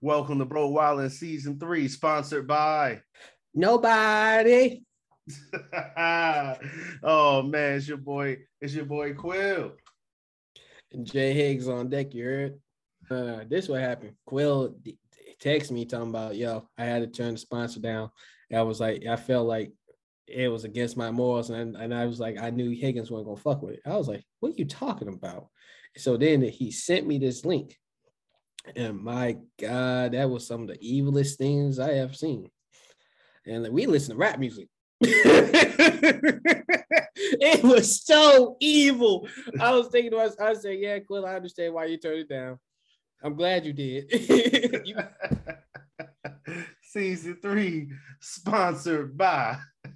Welcome to Bro Wildin season three, sponsored by Nobody. oh man, it's your boy, it's your boy Quill. And Jay Higgs on deck, you heard? Uh, this what happened. Quill d- text me talking about, yo, I had to turn the sponsor down. I was like, I felt like it was against my morals, and, and I was like, I knew Higgins wasn't gonna fuck with it. I was like, what are you talking about? So then he sent me this link. And my God, that was some of the evilest things I have seen. And we listen to rap music. it was so evil. I was thinking to myself, I said, Yeah, Quill, I understand why you turned it down. I'm glad you did. you, season three, sponsored by. it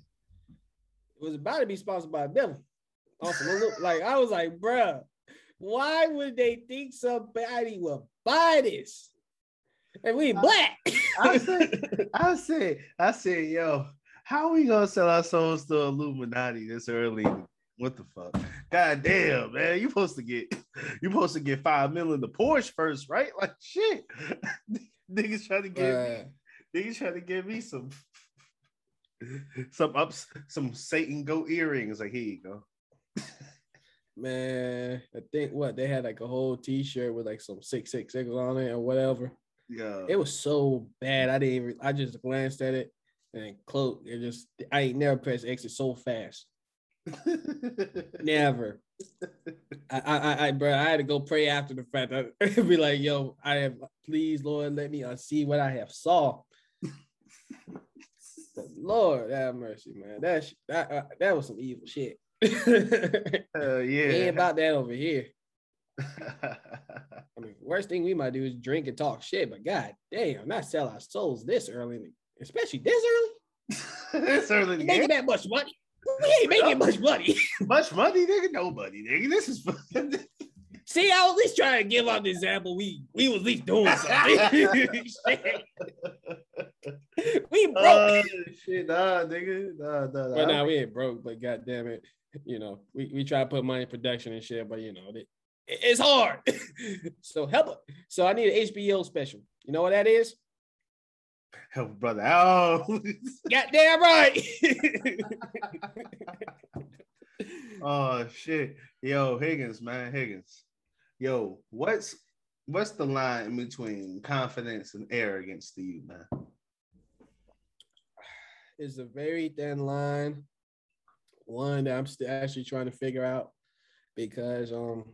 was about to be sponsored by Devil. Also, like I was like, bruh, why would they think somebody will buy this? And we black. I said, I said, I said, yo, how are we gonna sell our souls to Illuminati this early? What the fuck? God damn, man. You supposed to get you supposed to get five million the Porsche first, right? Like shit. niggas trying to get me, niggas trying to give me some some ups some Satan goat earrings. Like here you go. Man, I think what they had like a whole T-shirt with like some six six six on it or whatever. Yeah, it was so bad. I didn't even. I just glanced at it and close. It just. I ain't never pressed exit so fast. never. I, I, I, bro, I had to go pray after the fact. I'd be like, yo, I have, please, Lord, let me see what I have saw. Lord have mercy, man. That that uh, that was some evil shit. uh, yeah, ain't about that over here. I mean, worst thing we might do is drink and talk shit, but god damn, not sell our souls this early, especially this early. this early, making that much money. We ain't making much money. much money, nigga. Nobody, nigga. This is. See, I was at least trying to give out the example. We we was at least doing something. we broke. Uh, shit, nah, nigga. Nah, nah, nah. But nah, we ain't broke. But god damn it, you know, we, we try to put money in production and shit, but you know, it, it's hard. so help it. So I need an HBO special. You know what that is? Help brother out. Goddamn right. oh shit. Yo, Higgins, man, Higgins. Yo, what's what's the line in between confidence and arrogance to you, man? It's a very thin line one that I'm still actually trying to figure out because um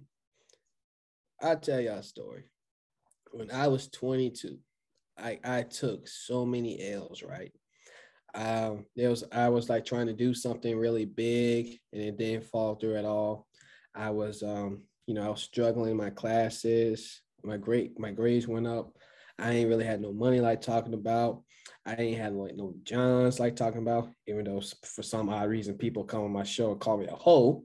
I'll tell y'all a story. When I was 22, I I took so many L's, right? Um, there was I was like trying to do something really big and it didn't fall through at all. I was um, you know, I was struggling in my classes, my grade my grades went up. I ain't really had no money like talking about. I ain't had like no Johns like talking about, even though for some odd reason people come on my show and call me a hoe.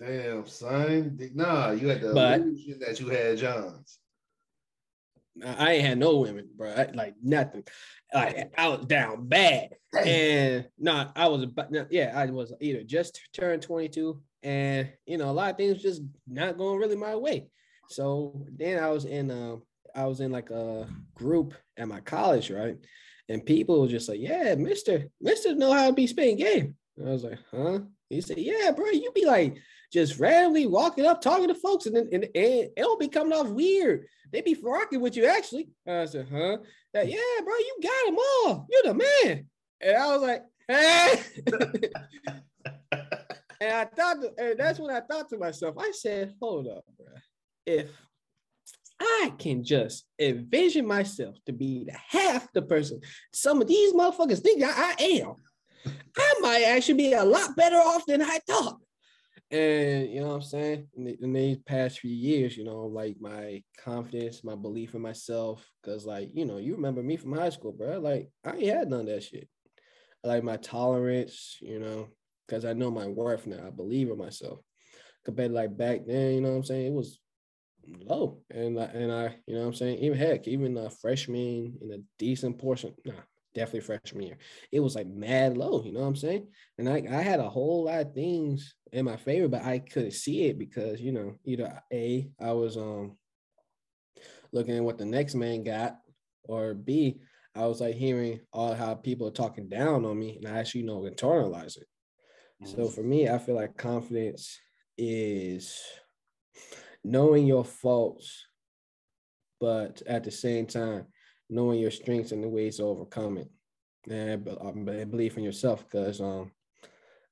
Damn, son. Nah, you had the but, illusion that you had Johns. I ain't had no women, bro. I, like nothing. Like I was down bad, and no, nah, I was about yeah, I was either just turned 22, and you know a lot of things just not going really my way. So then I was in um I was in like a group at my college, right? And people were just like, yeah, Mister, Mister know how to be spitting game. And I was like, huh? He said, yeah, bro, you be like just randomly walking up, talking to folks, and then and, and it'll be coming off weird. They be rocking with you actually. And I said, huh? Yeah, bro, you got them all. You're the man. And I was like, hey. and I thought, and that's when I thought to myself, I said, hold up, bro. If I can just envision myself to be the half the person some of these motherfuckers think I, I am. I might actually be a lot better off than I thought. And you know what I'm saying? In, the, in these past few years, you know, like my confidence, my belief in myself, because like, you know, you remember me from high school, bro. Like I ain't had none of that shit. like my tolerance, you know, because I know my worth now. I believe in myself. Compared to like back then, you know what I'm saying? It was low. And and I, you know what I'm saying? Even heck, even a freshman in a decent portion, nah, definitely freshman year. It was like mad low, you know what I'm saying? And I, I had a whole lot of things in my favor, but I couldn't see it because, you know, either A, I was um looking at what the next man got, or B, I was like hearing all how people are talking down on me, and I actually you know internalize it. So Mhm. for me, I feel like confidence is knowing your faults, but at the same time, knowing your strengths and the ways to overcome it. And I I believe in yourself because um,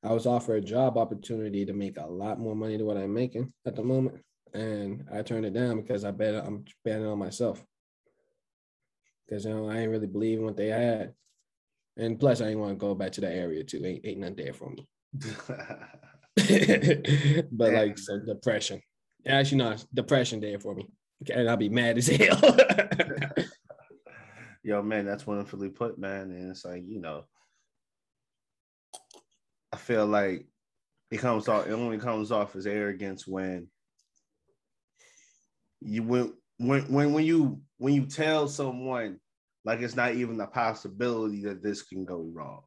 I was offered a job opportunity to make a lot more money than what I'm making at the moment, and I turned it down because I bet I'm betting on myself. Because you know I ain't really believe in what they had, and plus I didn't want to go back to that area too. Ain't ain't nothing there for me. but like some depression. Actually, no, depression day for me. And I'll be mad as hell. Yo, man, that's wonderfully put, man. And it's like, you know, I feel like it comes off, it only comes off as arrogance when you when when when you when you tell someone like it's not even a possibility that this can go wrong.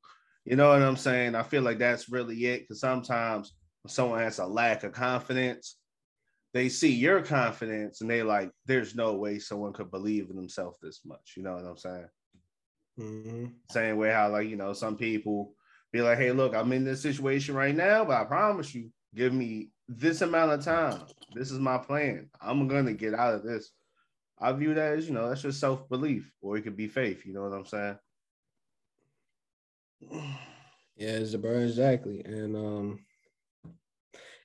You know what I'm saying? I feel like that's really it. Because sometimes when someone has a lack of confidence, they see your confidence and they like, there's no way someone could believe in themselves this much. You know what I'm saying? Mhm. Same way how like you know some people be like, hey, look, I'm in this situation right now, but I promise you, give me this amount of time. This is my plan. I'm gonna get out of this. I view that as you know that's just self belief, or it could be faith. You know what I'm saying? Yeah, it's the burn exactly. And um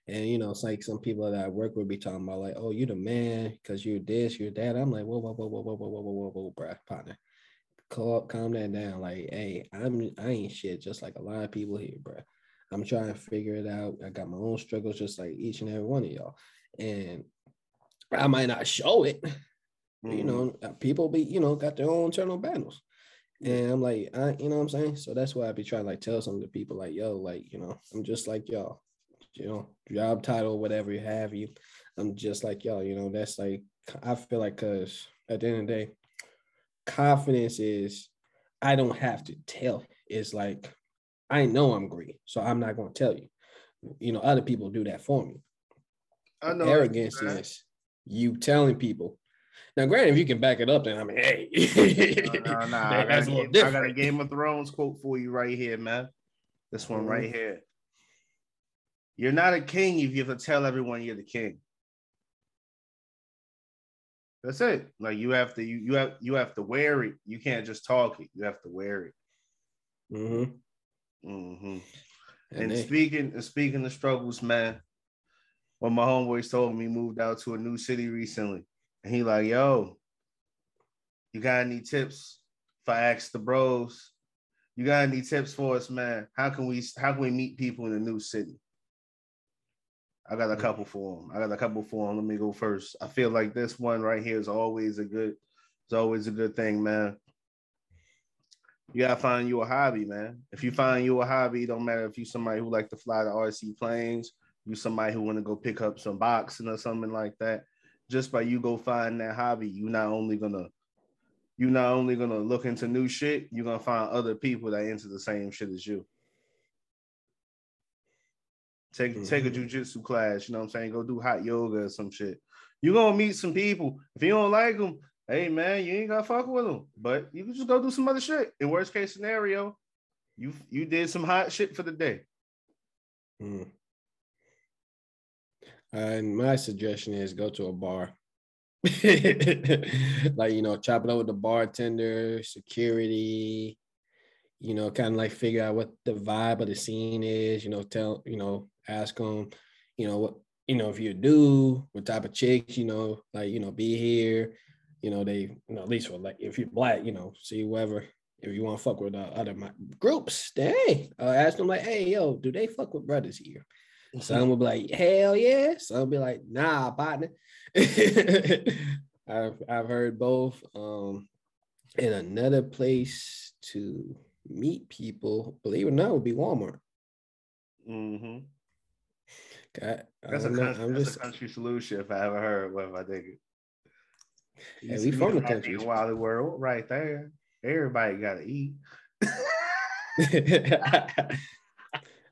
and you know, it's like some people that I work with be talking about like, oh, you the man because you're this, you're that. I'm like, whoa, whoa, whoa, whoa, whoa, whoa, whoa, whoa, whoa, whoa, bruh, partner. Calm, calm that down. Like, hey, I'm I ain't shit, just like a lot of people here, bruh. I'm trying to figure it out. I got my own struggles, just like each and every one of y'all. And I might not show it, Mm-hmm. you know, uh, people be, you know, got their own internal battles. And I'm like, I, you know what I'm saying? So that's why I be trying to like tell some of the people, like, yo, like, you know, I'm just like y'all, you know, job title, whatever you have you. I'm just like y'all, you know, that's like, I feel like, cause at the end of the day, confidence is, I don't have to tell. It's like, I know I'm great, so I'm not going to tell you. You know, other people do that for me I know arrogance is you telling people. Now, granted, if you can back it up, then I mean, hey, No, no, no. I, got a a Game, I got a. Game of Thrones quote for you right here, man. This one Mhm. right here. You're not a king if you have to tell everyone you're the king. That's it. Like you have to, you, you have you have to wear it. You can't just talk it. You have to wear it. Mhm. hmm And And they- speaking and speaking of struggles, man. When my homeboys told me he moved out to a new city recently, and he like, yo, you got any tips for ask the bros? You got any tips for us, man? How can we how can we meet people in a new city? Mm. I got a couple for him. I got a couple for him. Let me go first. I feel like this one right here is always a good, it's always a good thing, man. You gotta find you a hobby, man. If you find you a hobby, don't matter if you somebody who like to fly the RC planes, you somebody who want to go pick up some boxing or something like that. Just by you go find that hobby, you not only gonna you not only gonna look into new shit, you're gonna find other people that into the same shit as you. Take take a jujitsu class, you know what I'm saying? Go do hot yoga or some shit. You're gonna meet some people. If you don't like them, hey man, you ain't gotta fuck with them. But you can just go do some other shit. In worst case scenario, you you did some hot shit for the day. Mm. And my suggestion is go to a bar. like, you know, chop it up with the bartender, security, you know, kind of like figure out what the vibe of the scene is, you know, tell, you know, ask them, you know, what, you know, if you do, what type of chicks, you know, like, you know, be here, you know, they, you know, at least for like, if you're black, you know, see whoever, if you want to fuck with uh, other groups, then hey, uh, ask them like, hey, yo, do they fuck with brothers here? Some will be like, hell yeah. Some will be like, nah, partner. I've I've heard both. Um, and another place to meet people, believe it or not, would be Walmart. Mm-hmm. God, That's, a know, country, I'm that's just a country solution if I ever heard one, I think. Hey, we from the country. Wally World, right there. Everybody gotta eat.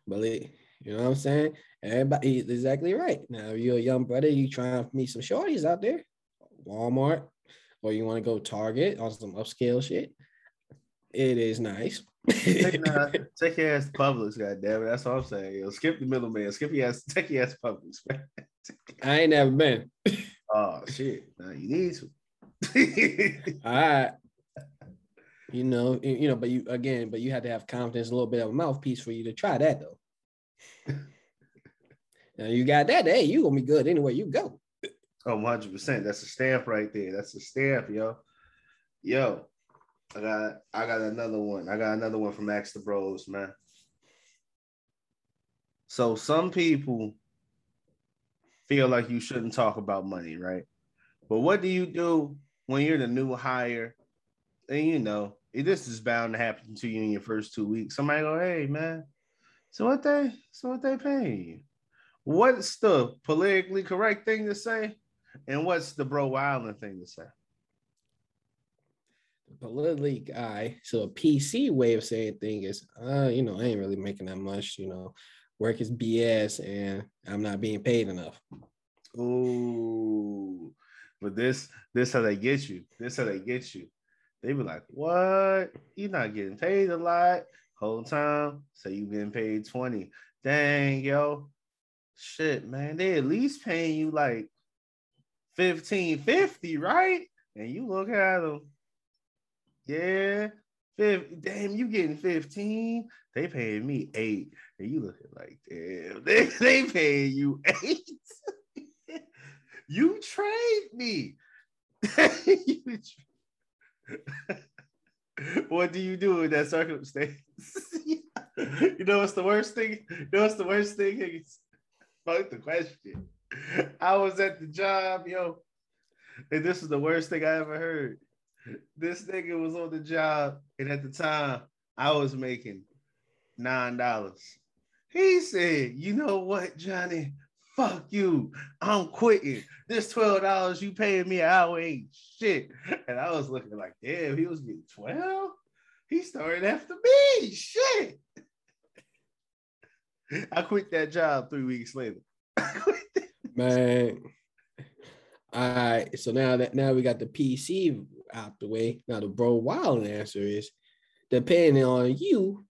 believe you know what I'm saying? Everybody is exactly right. Now, if you're a young brother, you trying to meet some shorties out there, Walmart. or you want to go Target on some upscale shit, it is nice. take, nah, take your ass to Publix, goddamn it. That's all I'm saying. Yo, skip the middleman. Skip your ass. Take your ass to Publix, man. I ain't never been. oh shit! Now you need to. all right. You know, you know, but you again, but you had to have confidence, a little bit of a mouthpiece for you to try that though. now you got that, hey, you gonna be good anywhere you go. Oh, 100 percent. That's a stamp right there. That's a stamp, yo. Yo, I got I got another one. I got another one from Max the Bros, man. So some people feel like you shouldn't talk about money, right? But what do you do when you're the new hire? And you know, this is bound to happen to you in your first two weeks. Somebody go, hey man, so what they so what they paying you? What's the politically correct thing to say? And what's the bro wilding thing to say? Politically guy. So a PC way of saying thing is, uh, you know, I ain't really making that much, you know, work is BS and I'm not being paid enough. Ooh, but this this how they get you. This how they get you. They be like, what? You're not getting paid a lot. Whole time. So you getting paid 20. Dang, yo. Shit, man. They at least paying you like 15, 50, right? And you look at them yeah. Damn, you getting 15. They paying me eight. And you looking like, damn, they, they paying you eight. you trade me. what do you do in that circumstance? you know what's the worst thing? You know what's the worst thing? Fuck the question. I was at the job, yo, and this is the worst thing I ever heard this nigga was on the job, and at the time, I was making nine dollars. He said, "You know what, Johnny? Fuck you. I'm quitting. This twelve dollars you paying me an hour ain't shit." And I was looking like, "Damn, he was getting twelve. He started after me. Shit." I quit that job three weeks later. Man. All right. So now that now we got the PC out the way. Now the bro wild answer is depending on you,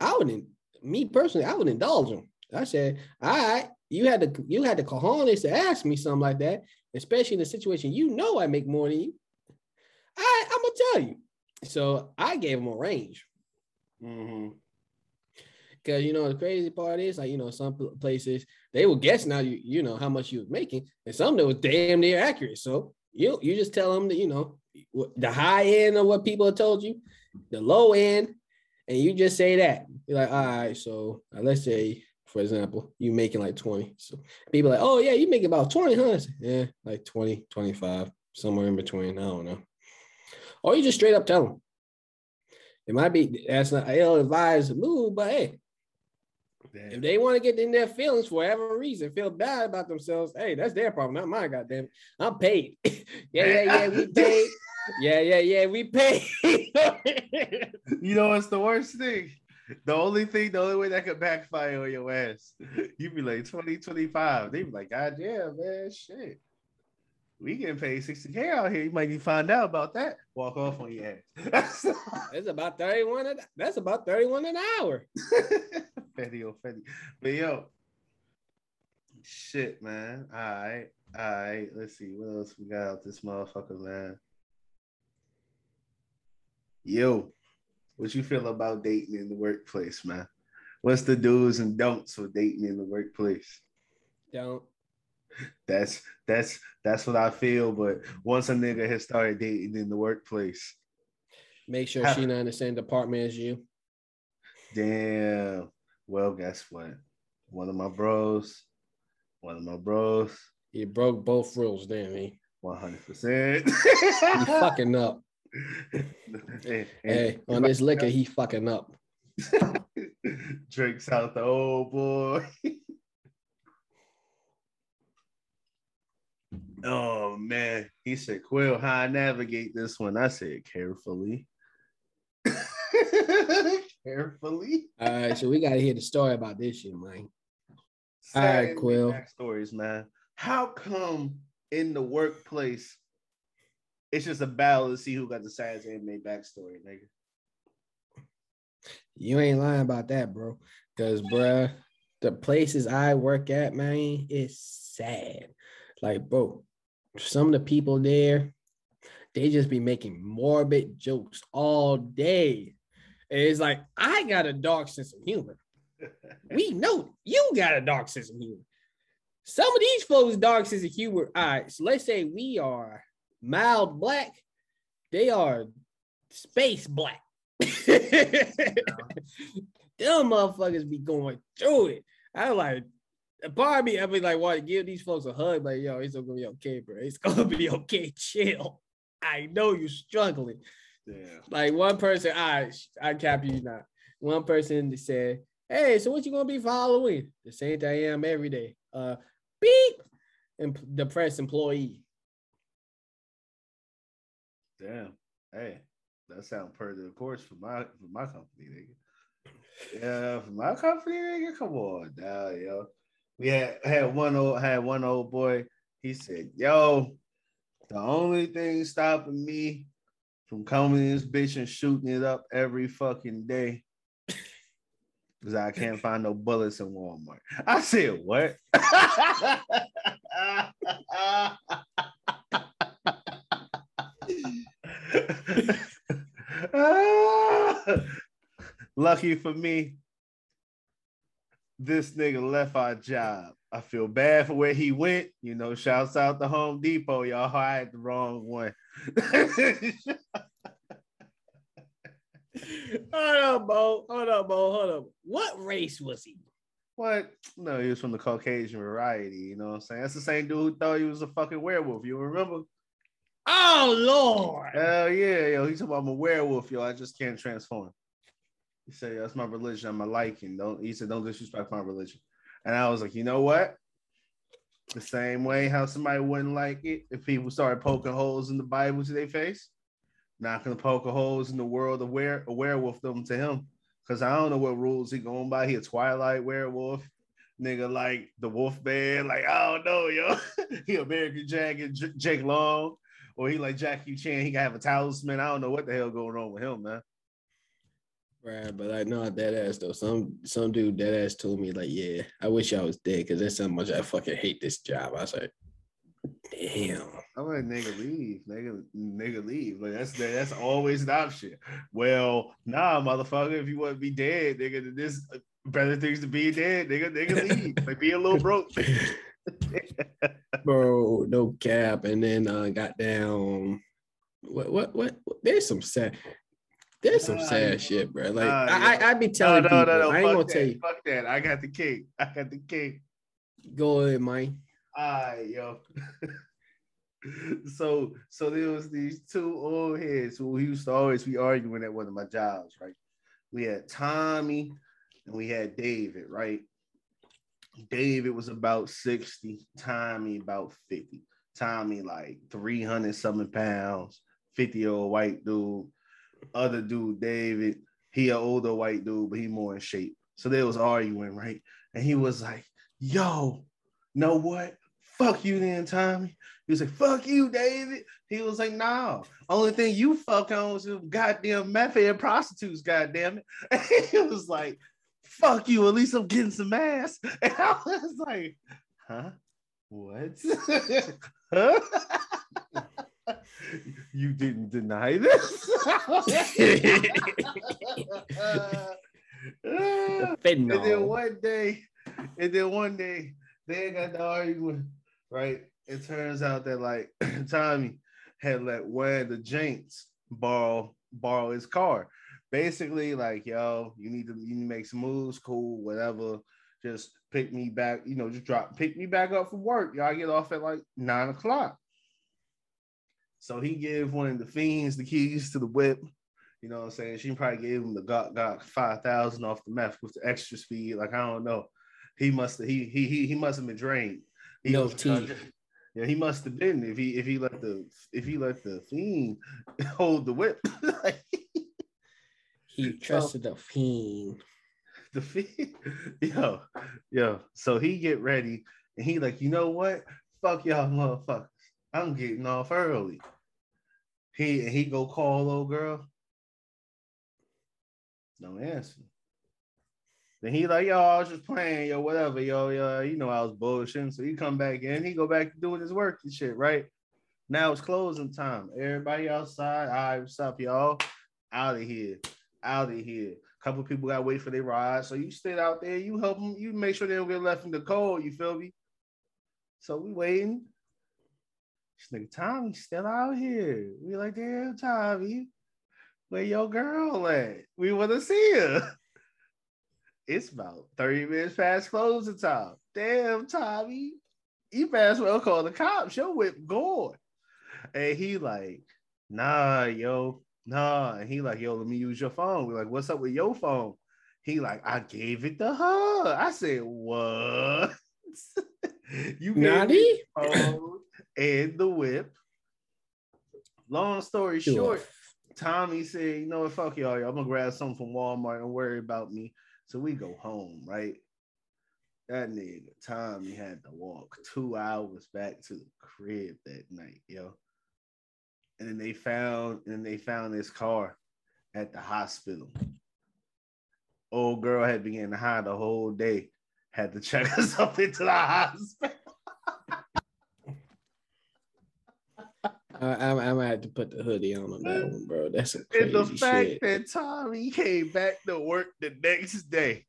I wouldn't me personally, I would indulge them. I said, all right, you had to you had the cojones to ask me something like that, especially in a situation you know I make more than you. I I'm gonna tell you. So I gave him a range. Mm-hmm. Cause you know the crazy part is like you know some places they will guess now you you know how much you was making, and some that was damn near accurate. So you you just tell them that you know the high end of what people have told you, the low end, and you just say that. You're like, all right, so uh, let's say, for example, you making like 20. So people like, oh yeah, you make about 20, huh? Yeah, like 20, 25, somewhere in between. I don't know. Or you just straight up tell them. It might be that's not ill advised move, but hey, Damn. If they want to get in their feelings for whatever reason, feel bad about themselves, hey, that's their problem, not mine. Goddamn, I'm paid. yeah, yeah, yeah, we paid. Yeah, yeah, yeah, we pay. you know what's the worst thing? The only thing, the only way that could backfire on your ass, you'd be like 2025. They'd be like, God damn, man, shit. We getting paid 60K out here. You might be find out about that. Walk off on your ass. that's about 31. That's about 31 an hour. Fetty or Fetty. But yo, shit, man. All right. All right. Let's see. What else we got out this motherfucker, man? Yo, what you feel about dating in the workplace, man? What's the do's and don'ts for dating in the workplace? Don't. That's that's that's what I feel. But once a nigga has started dating in the workplace, make sure she not in the same department as you. Damn. Well, guess what? One of my bros, one of my bros. He broke both rules, didn't he? One hundred percent. He fucking up. hey, hey on this liquor, he fucking up. Drinks out the old boy. oh man, he said, "Quill, how I navigate this one?" I said, "Carefully." carefully. All right, so we got to hear the story about this shit, man. All right, Quill. Stories, man. How come in the workplace it's just a battle to see who got the saddest anime backstory, nigga. You ain't lying about that, bro. Cause, bruh, the places I work at, man, it's sad. Like, bro, some of the people there, they just be making morbid jokes all day. And it's like, I got a dark sense of humor. we know you got a dark sense of humor. Some of these folks' dark sense of humor. All right, so let's say we are mild black, they are space black. Them motherfuckers be going through it. I like a part of me, I be like, to give these folks a hug, like, yo, it's gonna be okay, bro. It's gonna be okay. Chill. I know you're struggling. Yeah. Like one person, I I cap you not. One person said, Hey, so what you gonna be following? The same thing I am every day. Uh beep and depressed employee. Damn. Hey, that sounds per the course for my for my company, nigga. Yeah, for my company, nigga. Come on now, yo. We had had one old had one old boy. He said, "Yo, the only thing stopping me from coming in this bitch and shooting it up every fucking day is I can't find no bullets in Walmart." I said, "What?" Lucky for me, this nigga left our job. I feel bad for where he went. You know, shouts out to Home Depot. Y'all hired the wrong one. hold up, Bo. Hold up, Bo. Hold up. What race was he? What? No, he was from the Caucasian variety. You know what I'm saying? That's the same dude who thought he was a fucking werewolf. You remember? Oh Lord. Hell yeah, yo. He's about I'm a werewolf, yo. I just can't transform. He said, That's my religion. I'm a Lycan. Don't he said, Don't disrespect my religion. And I was like, you know what? The same way how somebody wouldn't like it if people started poking holes in the Bible to their face. Not gonna poke holes in the world of where a werewolf them to him. Cause I don't know what rules he going by. He a Twilight werewolf, nigga like the Wolf Man. Like I don't know, yo. he American Jack and J- Jake Long, or he like Jackie Chan. He can have a talisman. I don't know what the hell going on with him, man. Right, but I know that ass though. Some some dude that ass told me like, yeah, I wish I was dead because that's how much I fucking hate this job. I was like, damn. I'm like, nigga, leave, nigga, nigga, leave. Like that's that's always an option. Well, nah, motherfucker, if you want to be dead, nigga, this better things to be dead, nigga, nigga, leave. like be a little broke. Bro, no cap. And then uh got down. What what what? There's some sad. There's some sad shit, bro. Like I, yeah. I, I be telling no, no, people, no, no. I ain't fuck gonna that. tell you. Fuck that. I got the king. I got the king. Go ahead, Mike. Alright, yo. so so there was these two old heads who used to always be arguing at one of my jobs, right? We had Tommy and we had David, right? David was about 60, Tommy about 50. Tommy like 300 something pounds, 50 year old white dude. Other dude, David, he an older white dude, but he more in shape. So they was arguing, right? And he was like, yo, know what? Fuck you then, Tommy. He was like, fuck you, David. He was like, no. Only thing you fuck on is goddamn meth and prostitutes, goddamn it. And he was like, fuck you. At least I'm getting some ass. And I was like, huh? What? huh? you didn't deny this? The And then one day, and then one day, they got the argument, right? It turns out that like Tommy had let one of the Janks borrow borrow his car. Basically, like, yo, you need to you need to make some moves, cool, whatever. Just pick me back, you know, just drop pick me back up from work. Y'all get off at like nine o'clock. So he gave one of the fiends the keys to the whip. You know what I'm saying? She probably gave him the got got five thousand off the meth with the extra speed. Like I don't know. He must have he he he, he must have been drained. He No tea. Yeah, he must have been if he if he let the if he let the fiend hold the whip. He trusted the fiend. the fiend, yo, yo. So he get ready and he like, you know what? Fuck y'all motherfuckers. I'm getting off early. He and he go call old girl. No answer. Then he like, yo, I was just playing, yo, whatever, yo, yo, you know, I was bullshitting. So he come back in, he go back to doing his work and shit, right? Now it's closing time. Everybody outside. All right, what's up, y'all? Out of here. Out of here. A couple people got to wait for their ride. So you stay out there, you help them, you make sure they don't get left in the cold. You feel me? So we waiting. This nigga Tommy still out here. We like, damn, Tommy, where your girl at? We want to see her. It's about 30 minutes past closing time. Damn, Tommy. You fast well call the cops. Your whip going. And he like, nah, yo, nah. And he like, yo, let me use your phone. We're like, what's up with your phone? He like, I gave it to her. I said, what? you Naughty? and the whip. Long story short, Tommy said, you know what, fuck y'all, y'all. I'm gonna grab something from Walmart and worry about me. So we go home, right? That nigga Tommy had to walk two hours back to the crib that night, yo and then they found and they found this car at the hospital. Old girl had began to hide the whole day. Had to check us up into the hospital. I, I'm, I'm gonna have to put the hoodie on on that one, bro. That's a crazy And the fact shit. that Tommy came back to work the next day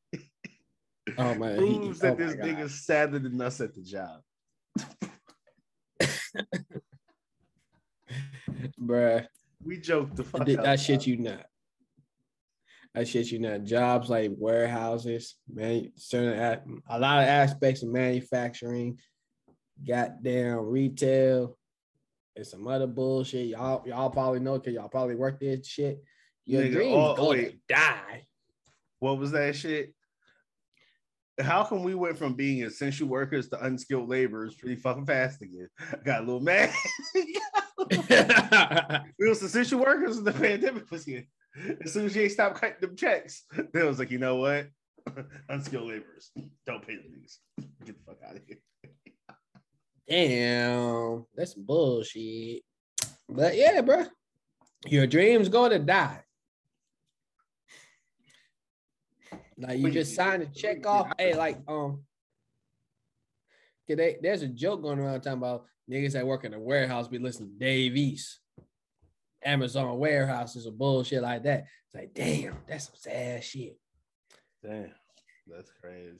oh man, proves he, that oh this nigga's sadder than us at the job. bruh. We joked the fuck I, out. I shit you not. I shit you not. Jobs like warehouses, man, certain a lot of aspects of manufacturing, goddamn retail, and some other bullshit. Y'all, y'all probably know because y'all probably work this shit. Your Nigga, dreams oh, gonna wait. die. What was that shit? How come we went from being essential workers to unskilled laborers pretty fucking fast again? Got a little mad. we was essential workers when the pandemic was here. As soon as they stopped cutting them checks, they was like, you know what? unskilled laborers. Don't pay the niggas. Get the fuck out of here. Damn, that's bullshit. But yeah, bro, your dreams gonna die. Like you just signed a check off. Hey, like um, 'cause they, there's a joke going around talking about niggas that work in a warehouse be listening to Dave East, Amazon warehouses or bullshit like that. It's like, damn, that's some sad shit. Damn, that's crazy.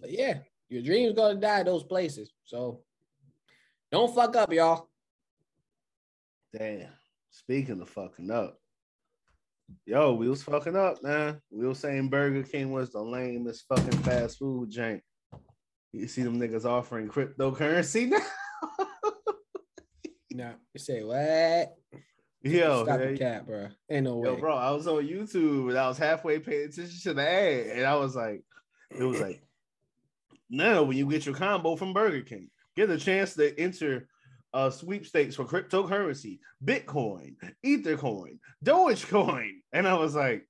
But yeah, your dreams gonna die those places. So don't fuck up, y'all. Damn. Speaking of fucking up, yo, we was fucking up, man. We was saying Burger King was the lamest fucking fast food joint. You see them niggas offering cryptocurrency now? No, you say what? yo, Stop man. the cat, bro. Ain't no way. yo, bro, I was on YouTube and I was halfway paying attention to the ad, and I was like, it was like, now when you get your combo from Burger King, get a chance to enter uh, sweepstakes for cryptocurrency, Bitcoin, Ethercoin, Dogecoin, and I was like,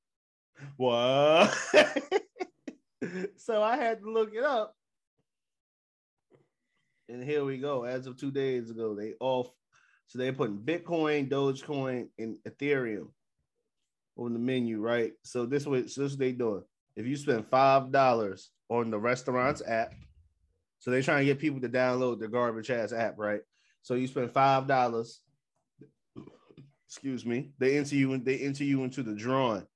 what? so I had to look it up. And here we go. As of two days ago, they all so they're putting Bitcoin, Dogecoin, and Ethereum on the menu, right? So this way, so this is what they doing. If you spend five dollars on the restaurant's app, so they're trying to get people to download the garbage ass app, right? So you spend five dollars. Excuse me. They enter you. They enter you into the drawing.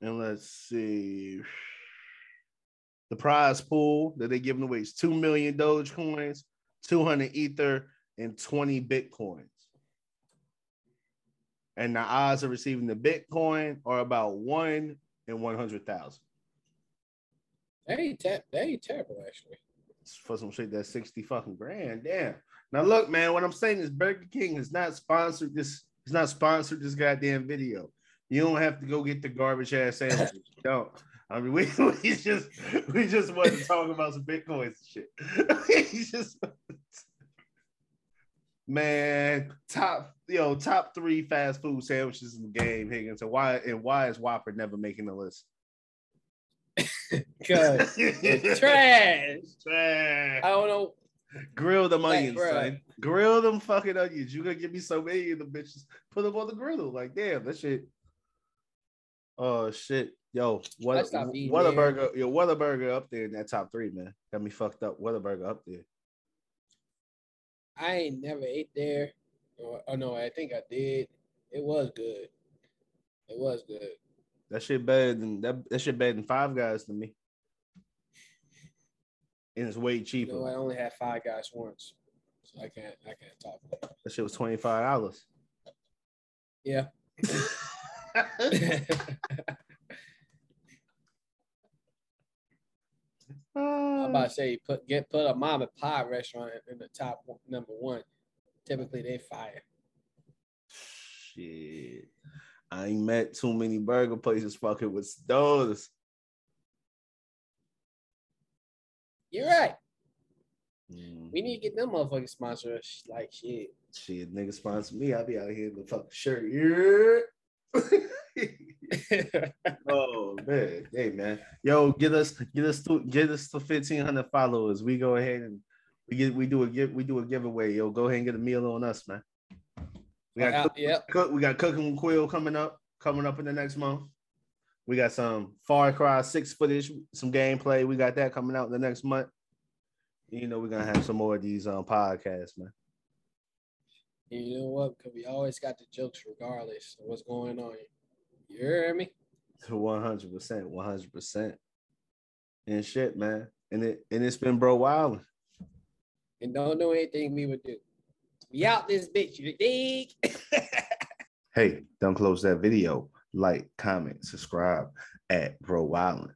And let's see. The prize pool that they're giving away is two million Dogecoins, 200 Ether, and 20 Bitcoins. And the odds of receiving the Bitcoin are about one in 100,000. That ain't, that ain't terrible, actually. For some shit that's 60 fucking grand. Damn. Now look, man, what I'm saying is Burger King has not sponsored this, it's not sponsored this goddamn video. You don't have to go get the garbage ass sandwiches. You don't. I mean, we, we just we just want to talk about some bitcoins and shit. we just man, top yo, top three fast food sandwiches in the game, Higgins. And why and why is Whopper never making the list? Cause it's trash. Trash. I don't know. Grill them onions, bruh. son. Grill them fucking onions. You gonna give me so many of the bitches. Put them on the griddle. Like, damn, that shit. Oh shit. Yo, I what Whataburger, yo, Whataburger up there in that top three, man. Got me fucked up. Whataburger up there. I ain't never ate there. Oh no, I think I did. It was good. It was good. That shit better than that, that shit better than five guys to me. And it's way You cheaper. know, I only had five guys once, so I can't. I can't talk. About. That shit was twenty five dollars. Yeah. I'm about to say put get put a mom and pie restaurant in the top number one. Typically they fire. Shit. I ain't met too many burger places fucking with those. You're right. Mm, We need to get them motherfucking sponsor us like shit. shit, nigga sponsor me. I'll be out here in the fucking shirt. Yeah. oh man. Hey man. Yo, get us get us to get us to 1500 followers. We go ahead and we get we do a give we do a giveaway. Yo, go ahead and get a meal on us, man. We got Uh, cook, yep. cook, we got cooking with Quill coming up, coming up in the next month. We got some Far Cry 6 footage, some gameplay. We got that coming out in the next month. You know, we're gonna have some more of these um podcasts, man. You know what? Because we always got the jokes regardless of what's going on. You hear me? One hundred percent, one hundred percent, and shit, man. And it and it's been bro wild. And don't do anything we would do. We out this bitch, you dig? Hey, don't close that video. Like, comment, subscribe at Bro Wildin'.